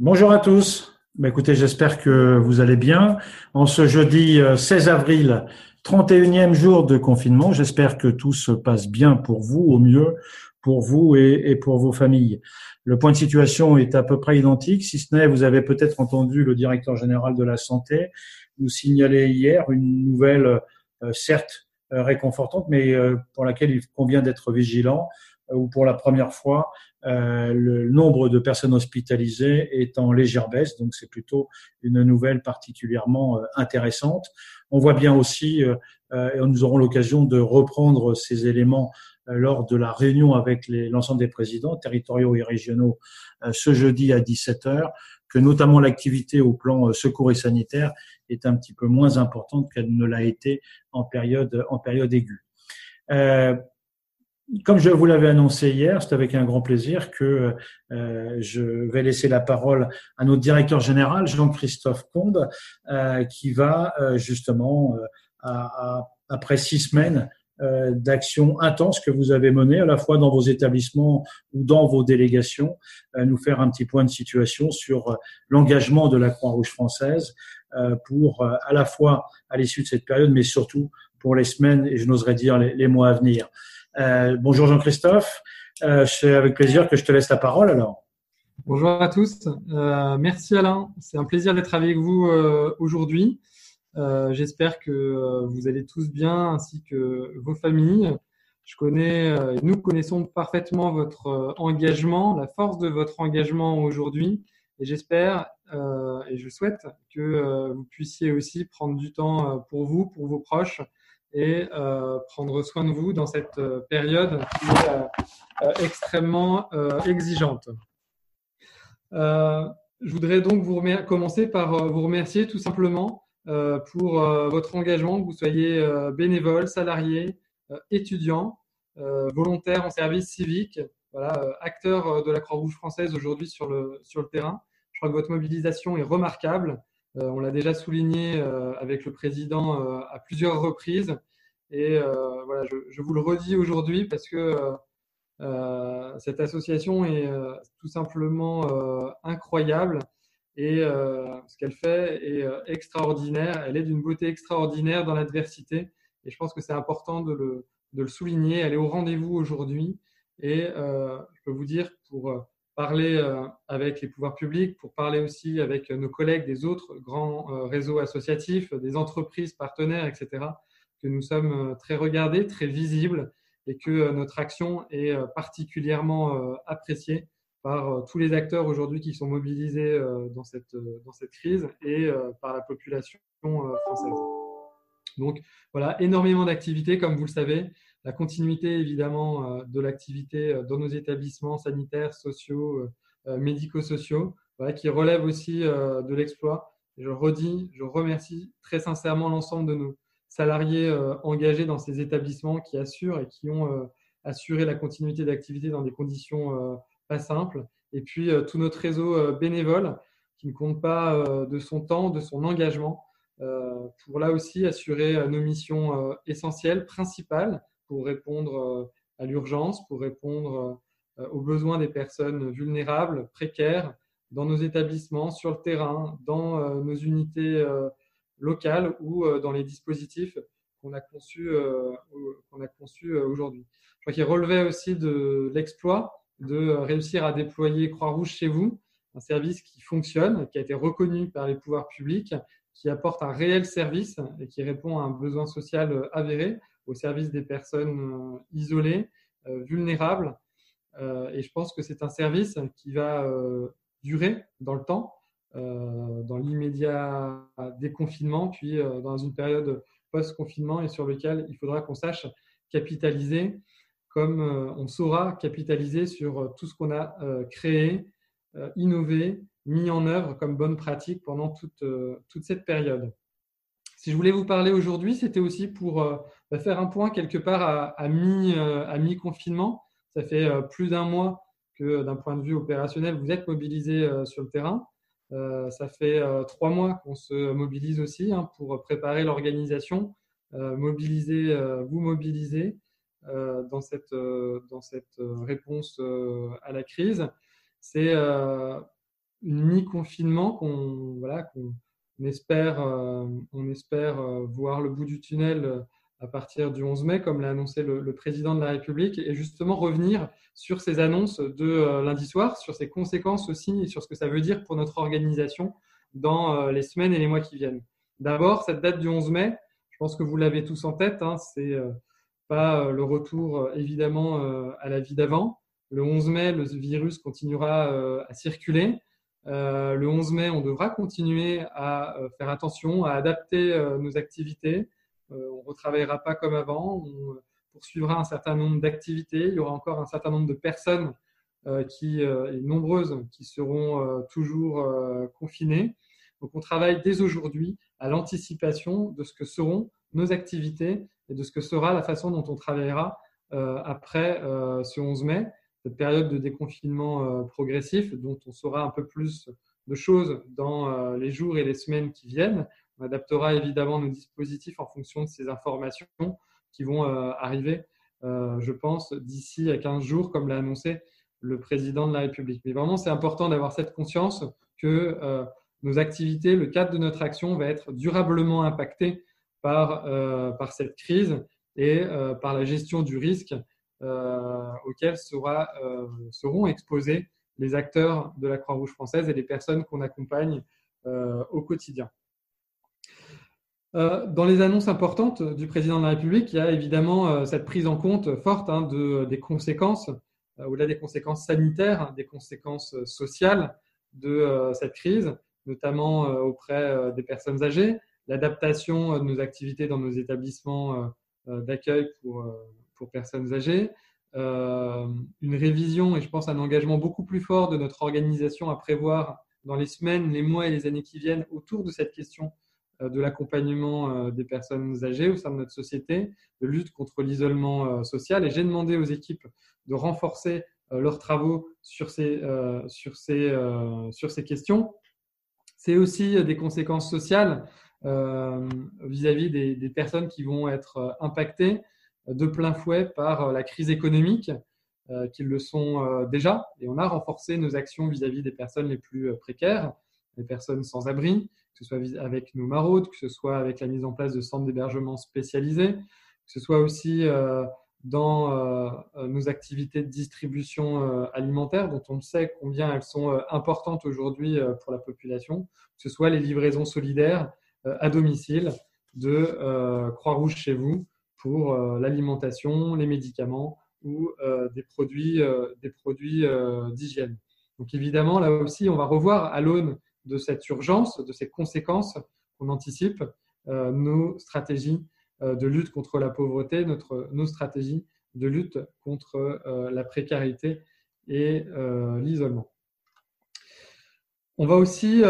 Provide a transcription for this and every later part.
Bonjour à tous. Bah, écoutez, j'espère que vous allez bien. En ce jeudi 16 euh, avril, 31e jour de confinement, j'espère que tout se passe bien pour vous, au mieux pour vous et, pour vos familles. Le point de situation est à peu près identique, si ce n'est, vous avez peut-être entendu le directeur général de la santé nous signaler hier une nouvelle, euh, certes euh, réconfortante, mais pour laquelle il convient d'être vigilant, où pour la première fois, euh, le nombre de personnes hospitalisées est en légère baisse, donc c'est plutôt une nouvelle particulièrement euh, intéressante. On voit bien aussi, euh, et nous aurons l'occasion de reprendre ces éléments lors de la réunion avec l'ensemble des présidents territoriaux et régionaux ce jeudi à 17h, que notamment l'activité au plan secours et sanitaire est un petit peu moins importante qu'elle ne l'a été en période, en période aiguë. Euh, comme je vous l'avais annoncé hier, c'est avec un grand plaisir que euh, je vais laisser la parole à notre directeur général, Jean-Christophe Combe, euh, qui va euh, justement, après six semaines d'actions intenses que vous avez menées, à la fois dans vos établissements ou dans vos délégations, nous faire un petit point de situation sur l'engagement de la Croix-Rouge française pour à la fois à l'issue de cette période, mais surtout pour les semaines et je n'oserais dire les mois à venir. Euh, bonjour Jean-Christophe, euh, c'est avec plaisir que je te laisse la parole alors. Bonjour à tous, euh, merci Alain, c'est un plaisir d'être avec vous aujourd'hui. J'espère que vous allez tous bien ainsi que vos familles. Je connais, nous connaissons parfaitement votre engagement, la force de votre engagement aujourd'hui et j'espère et je souhaite que vous puissiez aussi prendre du temps pour vous, pour vos proches et euh, prendre soin de vous dans cette euh, période qui est euh, extrêmement exigeante. je voudrais donc vous commencer par vous remercier tout simplement pour votre engagement, que vous soyez bénévole, salarié, étudiant, volontaire en service civique, voilà, acteur de la Croix-Rouge française aujourd'hui sur le, sur le terrain. Je crois que votre mobilisation est remarquable. Euh, on l'a déjà souligné euh, avec le président euh, à plusieurs reprises. Et voilà, je, vous le redis aujourd'hui parce que cette association est tout simplement incroyable et ce qu'elle fait est extraordinaire. Elle est d'une beauté extraordinaire dans l'adversité et je pense que c'est important de le, de le, souligner. Elle est au rendez-vous aujourd'hui et je peux vous dire pour parler euh, avec les pouvoirs publics, pour parler aussi avec nos collègues des autres grands euh, réseaux associatifs, des entreprises partenaires, etc., que nous sommes euh, très regardés, très visibles et que notre action est particulièrement appréciée par tous les acteurs aujourd'hui qui sont mobilisés dans cette, dans cette crise et par la population française. Donc voilà, énormément d'activités, comme vous le savez la continuité évidemment euh, de l'activité euh, dans nos établissements sanitaires, sociaux, euh, médico-sociaux, qui relève aussi de l'exploit. Je redis, je remercie très sincèrement l'ensemble de nos salariés engagés dans ces établissements qui assurent et qui ont assuré la continuité d'activité dans des conditions pas simples. Et puis tout notre réseau bénévole qui ne compte pas de son temps, de son engagement pour là aussi assurer nos missions essentielles, principales, pour répondre euh, à l'urgence, pour répondre euh, aux besoins des personnes vulnérables, précaires, dans nos établissements, sur le terrain, dans euh, nos unités locales ou dans les dispositifs qu'on a conçus qu'on a aujourd'hui. Je crois qu'il relevait aussi de l'exploit de réussir à déployer Croix-Rouge chez vous, un service qui fonctionne, qui a été reconnu par les pouvoirs publics, qui apporte un réel service et qui répond à un besoin social avéré au service des personnes euh, isolées, euh, vulnérables. Euh, et je pense que c'est un service qui va durer dans le temps, dans l'immédiat déconfinement, puis dans une période post-confinement et sur lequel il faudra qu'on sache capitaliser comme on saura capitaliser sur tout ce qu'on a créé, innové, mis en œuvre comme bonne pratique pendant toute, toute cette période. Si je voulais vous parler aujourd'hui, c'était aussi pour euh, bah, faire un point quelque part à, euh, mi-confinement. Ça fait euh, plus d'un mois que d'un point de vue opérationnel, vous êtes mobilisé sur le terrain. ça fait trois mois qu'on se mobilise aussi hein, pour préparer l'organisation, mobiliser, vous mobiliser dans cette, dans cette réponse à la crise. C'est mi-confinement qu'on voilà, qu'on on espère voir le bout du tunnel à partir du 11 mai, comme l'a annoncé le, président de la République, et justement revenir sur ces annonces de lundi soir, sur ses conséquences aussi et sur ce que ça veut dire pour notre organisation dans les semaines et les mois qui viennent. D'abord, cette date du 11 mai, je pense que vous l'avez tous en tête, hein, c'est pas le retour évidemment à la vie d'avant. Le 11 mai, le virus continuera à circuler. Le 11 mai, on devra continuer à faire attention, à adapter nos activités, euh, on ne retravaillera pas comme avant, on poursuivra un certain nombre d'activités, il y aura encore un certain nombre de personnes euh, qui, euh, nombreuses qui seront toujours confinées. Donc on travaille dès aujourd'hui à l'anticipation de ce que seront nos activités et de ce que sera la façon dont on travaillera après ce 11 mai, cette période de déconfinement progressif dont on saura un peu plus de choses dans les jours et les semaines qui viennent. On adaptera évidemment nos dispositifs en fonction de ces informations qui vont euh, arriver, euh, je pense, d'ici à 15 jours, comme l'a annoncé le président de la République. Mais vraiment, c'est important d'avoir cette conscience que euh, nos activités, le cadre de notre action va être durablement impacté par, par cette crise et par la gestion du risque auquel sera, seront exposés les acteurs de la Croix-Rouge française et les personnes qu'on accompagne au quotidien. Euh, dans les annonces importantes du président de la République, il y a évidemment euh, cette prise en compte forte hein, de, des conséquences, euh, au-delà des conséquences sanitaires, des conséquences sociales de cette crise, notamment auprès des personnes âgées, l'adaptation de nos activités dans nos établissements d'accueil pour, pour personnes âgées, une révision et je pense un engagement beaucoup plus fort de notre organisation à prévoir dans les semaines, les mois et les années qui viennent autour de cette question euh, de l'accompagnement euh, des personnes âgées au sein de notre société, de lutte contre l'isolement euh, social. Et j'ai demandé aux équipes de renforcer leurs travaux sur ces, sur ces, sur ces questions. C'est aussi des conséquences sociales vis-à-vis des, personnes qui vont être impactées de plein fouet par la crise économique, qui le sont déjà. Et on a renforcé nos actions vis-à-vis des personnes les plus précaires, les personnes sans abri, que ce soit avec nos maraudes, que ce soit avec la mise en place de centres d'hébergement spécialisés, que ce soit aussi euh, dans euh, euh, nos activités de distribution alimentaire, dont on sait combien elles sont importantes aujourd'hui pour la population, que ce soit les livraisons solidaires à domicile de Croix-Rouge chez vous pour l'alimentation, les médicaments ou des produits, des produits d'hygiène. Donc évidemment, là aussi, on va revoir à l'aune de cette urgence, de ces conséquences qu'on anticipe, euh, nos stratégies euh, de lutte contre la pauvreté, nos stratégies de lutte contre euh, la précarité et l'isolement. On va aussi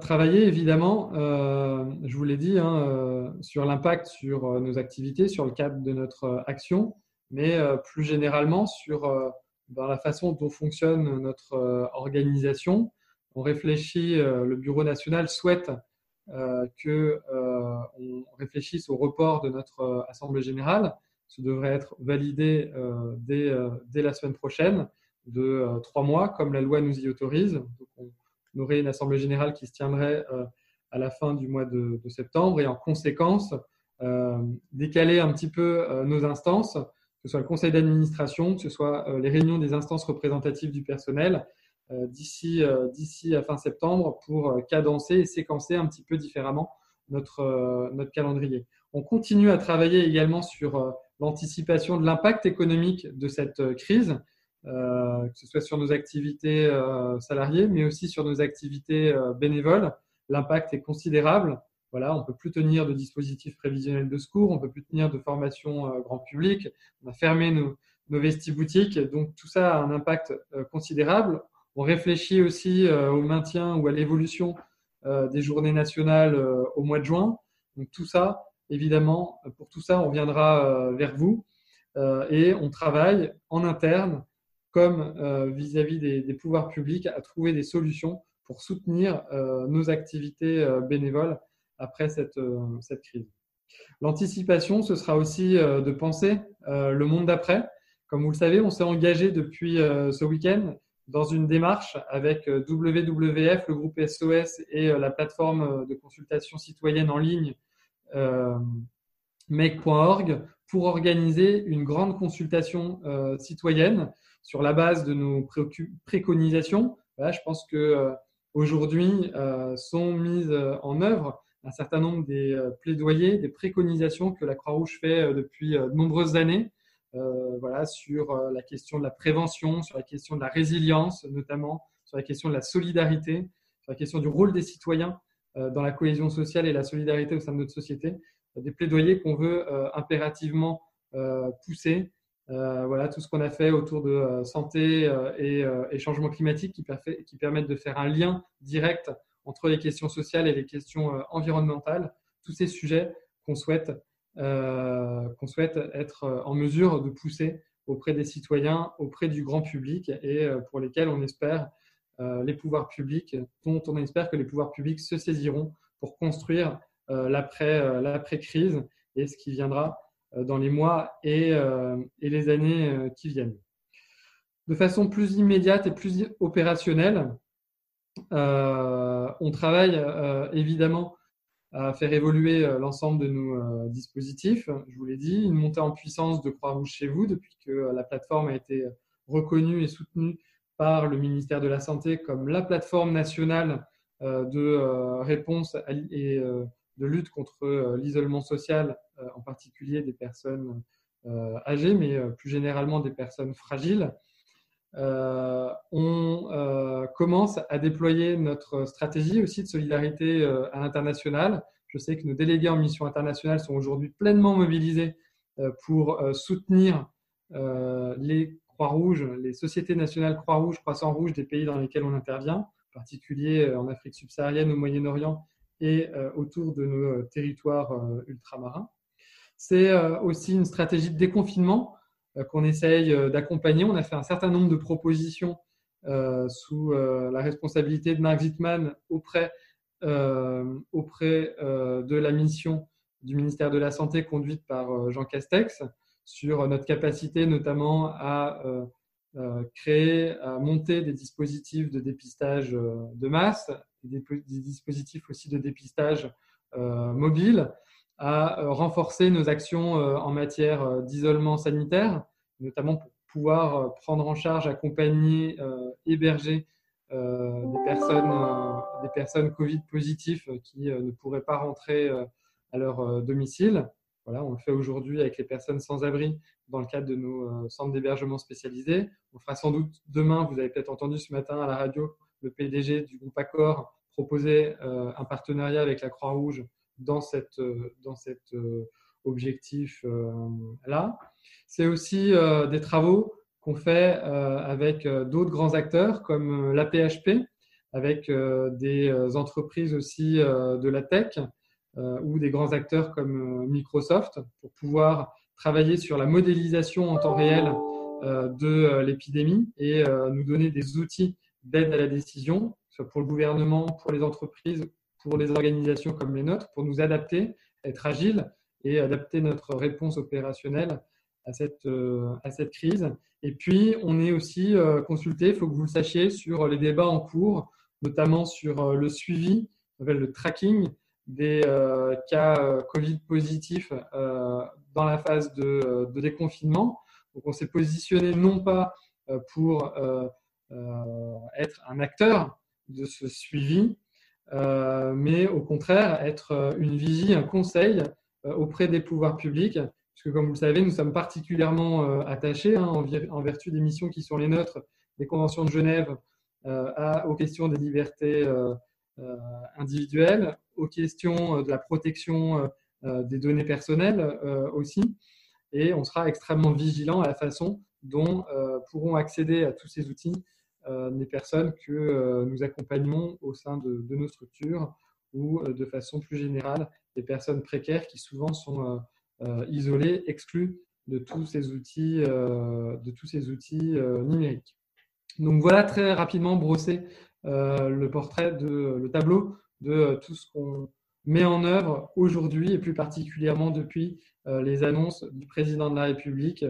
travailler évidemment, je vous l'ai dit, hein, sur l'impact sur nos activités, sur le cadre de notre action, mais plus généralement sur la façon dont fonctionne notre organisation, on réfléchit, euh, le Bureau national souhaite euh, que euh, on réfléchisse au report de notre Assemblée générale. Ce devrait être validé dès, la semaine prochaine de trois mois, comme la loi nous y autorise. Aurait une Assemblée générale qui se tiendrait à la fin du mois de, septembre et en conséquence, décaler un petit peu nos instances, que ce soit le conseil d'administration, que ce soit les réunions des instances représentatives du personnel euh, d'ici euh, d'ici à fin septembre pour euh, cadencer et séquencer un petit peu différemment notre, notre calendrier. On continue à travailler également sur l'anticipation de l'impact économique de cette crise, que ce soit sur nos activités salariées, mais aussi sur nos activités bénévoles. L'impact est considérable. Voilà, on ne peut plus tenir de dispositifs prévisionnels de secours, on ne peut plus tenir de formation grand public, on a fermé nos, nos vestiboutiques, donc tout ça a un impact considérable. On réfléchit aussi euh, au maintien ou à l'évolution euh, des journées nationales euh, au mois de juin. Donc tout ça, évidemment, pour tout ça, on viendra vers vous et on travaille en interne comme vis-à-vis des, pouvoirs publics à trouver des solutions pour soutenir nos activités bénévoles après cette, cette crise. L'anticipation, ce sera aussi de penser le monde d'après. Comme vous le savez, on s'est engagé depuis ce week-end dans une démarche avec WWF, le groupe SOS et la plateforme de consultation citoyenne en ligne make.org pour organiser une grande consultation citoyenne sur la base de nos préconisations. je pense que aujourd'hui sont mises en œuvre un certain nombre des plaidoyers, des préconisations que la Croix-Rouge fait depuis de nombreuses années euh, voilà, sur euh, la question de la prévention, sur la question de la résilience, notamment sur la question de la solidarité, sur la question du rôle des citoyens euh, dans la cohésion sociale et la solidarité au sein de notre société. Des plaidoyers qu'on veut impérativement pousser. Voilà tout ce qu'on a fait autour de santé et, et, changement climatique qui, permettent de faire un lien direct entre les questions sociales et les questions environnementales. Tous ces sujets qu'on souhaite euh, qu'on souhaite être en mesure de pousser auprès des citoyens, auprès du grand public et euh, pour lesquels on espère euh, les pouvoirs publics, dont on espère que les pouvoirs publics se saisiront pour construire l'après-crise et ce qui viendra dans les mois et, et les années qui viennent. De façon plus immédiate et plus opérationnelle, on travaille évidemment à faire évoluer euh, l'ensemble de nos euh, dispositifs. Je vous l'ai dit, une montée en puissance de Croix-Rouge chez vous depuis que euh, la plateforme a été reconnue et soutenue par le ministère de la Santé comme la plateforme nationale de réponse et de lutte contre l'isolement social, en particulier des personnes âgées, mais plus généralement des personnes fragiles. on commence à déployer notre stratégie aussi de solidarité à l'international. Je sais que nos délégués en mission internationale sont aujourd'hui pleinement mobilisés pour soutenir les Croix-Rouges, les sociétés nationales Croix-Rouge, Croissant-Rouge des pays dans lesquels on intervient, en particulier en Afrique subsaharienne, au Moyen-Orient et autour de nos territoires ultramarins. C'est aussi une stratégie de déconfinement euh, qu'on essaye euh, d'accompagner. On a fait un certain nombre de propositions euh, sous la responsabilité de Mark Zittman auprès, auprès de la mission du ministère de la Santé conduite par Jean Castex sur notre capacité notamment à créer, à monter des dispositifs de dépistage de masse, des, dispositifs aussi de dépistage mobile, à euh, renforcer nos actions euh, en matière euh, d'isolement sanitaire, notamment pour pouvoir prendre en charge, accompagner, héberger des, personnes, des personnes Covid positives qui ne pourraient pas rentrer à leur domicile. Voilà, on le fait aujourd'hui avec les personnes sans abri dans le cadre de nos centres d'hébergement spécialisés. On fera sans doute demain, vous avez peut-être entendu ce matin à la radio, le PDG du groupe Accor proposer un partenariat avec la Croix-Rouge dans, cette, euh, dans cet euh, objectif-là. Euh, C'est aussi des travaux qu'on fait avec d'autres grands acteurs comme l'APHP, avec des entreprises aussi de la tech ou des grands acteurs comme Microsoft pour pouvoir travailler sur la modélisation en temps réel de l'épidémie et nous donner des outils d'aide à la décision, soit pour le gouvernement, pour les entreprises pour les organisations comme les nôtres, pour nous adapter, être agiles et adapter notre réponse opérationnelle à cette, euh, à cette crise. Et puis, on est aussi euh, consulté, il faut que vous le sachiez, sur les débats en cours, notamment sur euh, le suivi, le tracking des cas Covid positifs dans la phase de, de déconfinement. Donc, on s'est positionné non pas pour être un acteur de ce suivi, mais au contraire être euh, une vigie, un conseil euh, auprès des pouvoirs publics, puisque comme vous le savez, nous sommes particulièrement attachés, hein, en, vertu des missions qui sont les nôtres, des conventions de Genève, aux questions des libertés individuelles, aux questions de la protection des données personnelles aussi, et on sera extrêmement vigilant à la façon dont pourront accéder à tous ces outils euh, des personnes que euh, nous accompagnons au sein de, nos structures ou euh, de façon plus générale des personnes précaires qui souvent sont isolées, exclues de tous ces outils, de tous ces outils numériques. Donc voilà très rapidement brossé le portrait, de, le tableau de tout ce qu'on met en œuvre aujourd'hui et plus particulièrement depuis les annonces du président de la République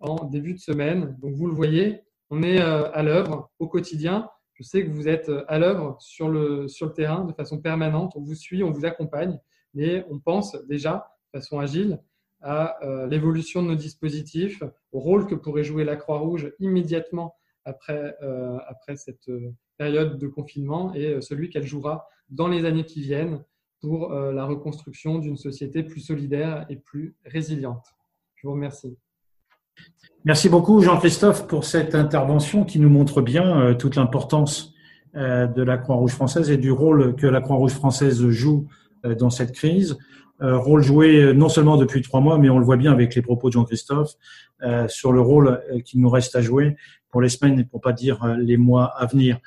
en début de semaine. Donc vous le voyez, on est à l'œuvre au quotidien. Je sais que vous êtes à l'œuvre sur le, terrain de façon permanente. On vous suit, on vous accompagne, mais on pense déjà de façon agile à l'évolution de nos dispositifs, au rôle que pourrait jouer la Croix-Rouge immédiatement après, cette période de confinement et celui qu'elle jouera dans les années qui viennent pour euh, la reconstruction d'une société plus solidaire et plus résiliente. Je vous remercie. Merci beaucoup Jean-Christophe pour cette intervention qui nous montre bien euh, toute l'importance euh, de la Croix-Rouge française et du rôle que la Croix-Rouge française joue dans cette crise. Rôle joué non seulement depuis trois mois, mais on le voit bien avec les propos de Jean-Christophe sur le rôle qu'il nous reste à jouer pour les semaines et pour pas dire les mois à venir.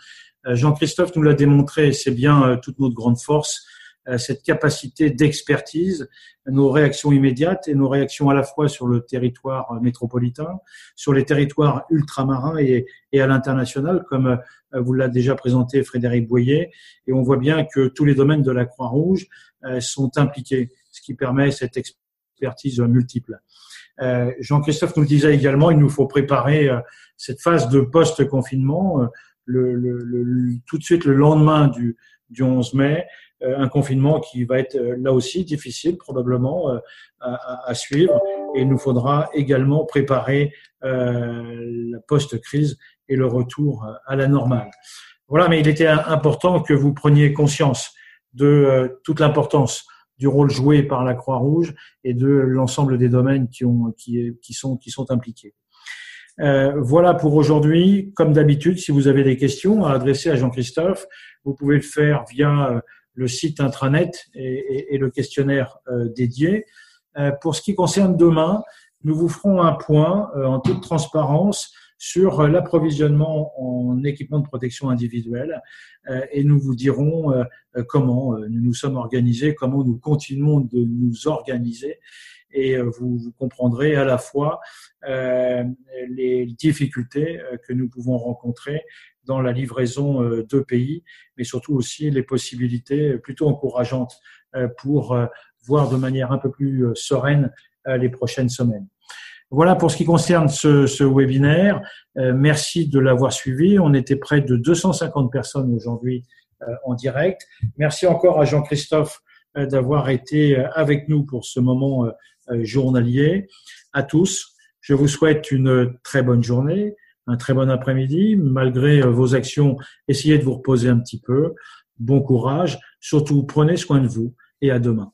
Jean-Christophe nous l'a démontré, c'est bien toute notre grande force euh, cette capacité d'expertise, nos réactions immédiates et nos réactions à la fois sur le territoire métropolitain, sur les territoires ultramarins et, et à l'international, comme euh, vous l'a déjà présenté Frédéric Boyer. Et on voit bien que tous les domaines de la Croix-Rouge euh, sont impliqués, ce qui permet cette expertise multiple. Jean-Christophe nous le disait également, il nous faut préparer cette phase de post-confinement. Le, le, tout de suite le lendemain du, du 11 mai, euh, un confinement qui va être euh, là aussi difficile probablement euh, à, à, suivre et il nous faudra également préparer la post-crise et le retour à la normale. Voilà, mais il était important que vous preniez conscience de toute l'importance du rôle joué par la Croix-Rouge et de l'ensemble des domaines qui, ont, qui, qui, sont, qui sont impliqués. Euh, voilà pour aujourd'hui. Comme d'habitude, si vous avez des questions à adresser à Jean-Christophe, vous pouvez le faire via le site intranet et, le questionnaire euh, dédié. Euh, pour ce qui concerne demain, nous vous ferons un point euh, en toute transparence sur l'approvisionnement en équipement de protection individuelle et nous vous dirons comment nous nous sommes organisés, comment nous continuons de nous organiser et vous, vous comprendrez à la fois les difficultés que nous pouvons rencontrer dans la livraison euh, de pays, mais surtout aussi les possibilités plutôt encourageantes euh, pour euh, voir de manière un peu plus sereine les prochaines semaines. Voilà pour ce qui concerne ce, ce webinaire. merci de l'avoir suivi. On était près de 250 personnes aujourd'hui en direct. Merci encore à Jean-Christophe d'avoir été avec nous pour ce moment journalier. À tous, je vous souhaite une très bonne journée un très bon après-midi. Malgré euh, vos actions, essayez de vous reposer un petit peu. Bon courage. Surtout, prenez soin de vous et à demain.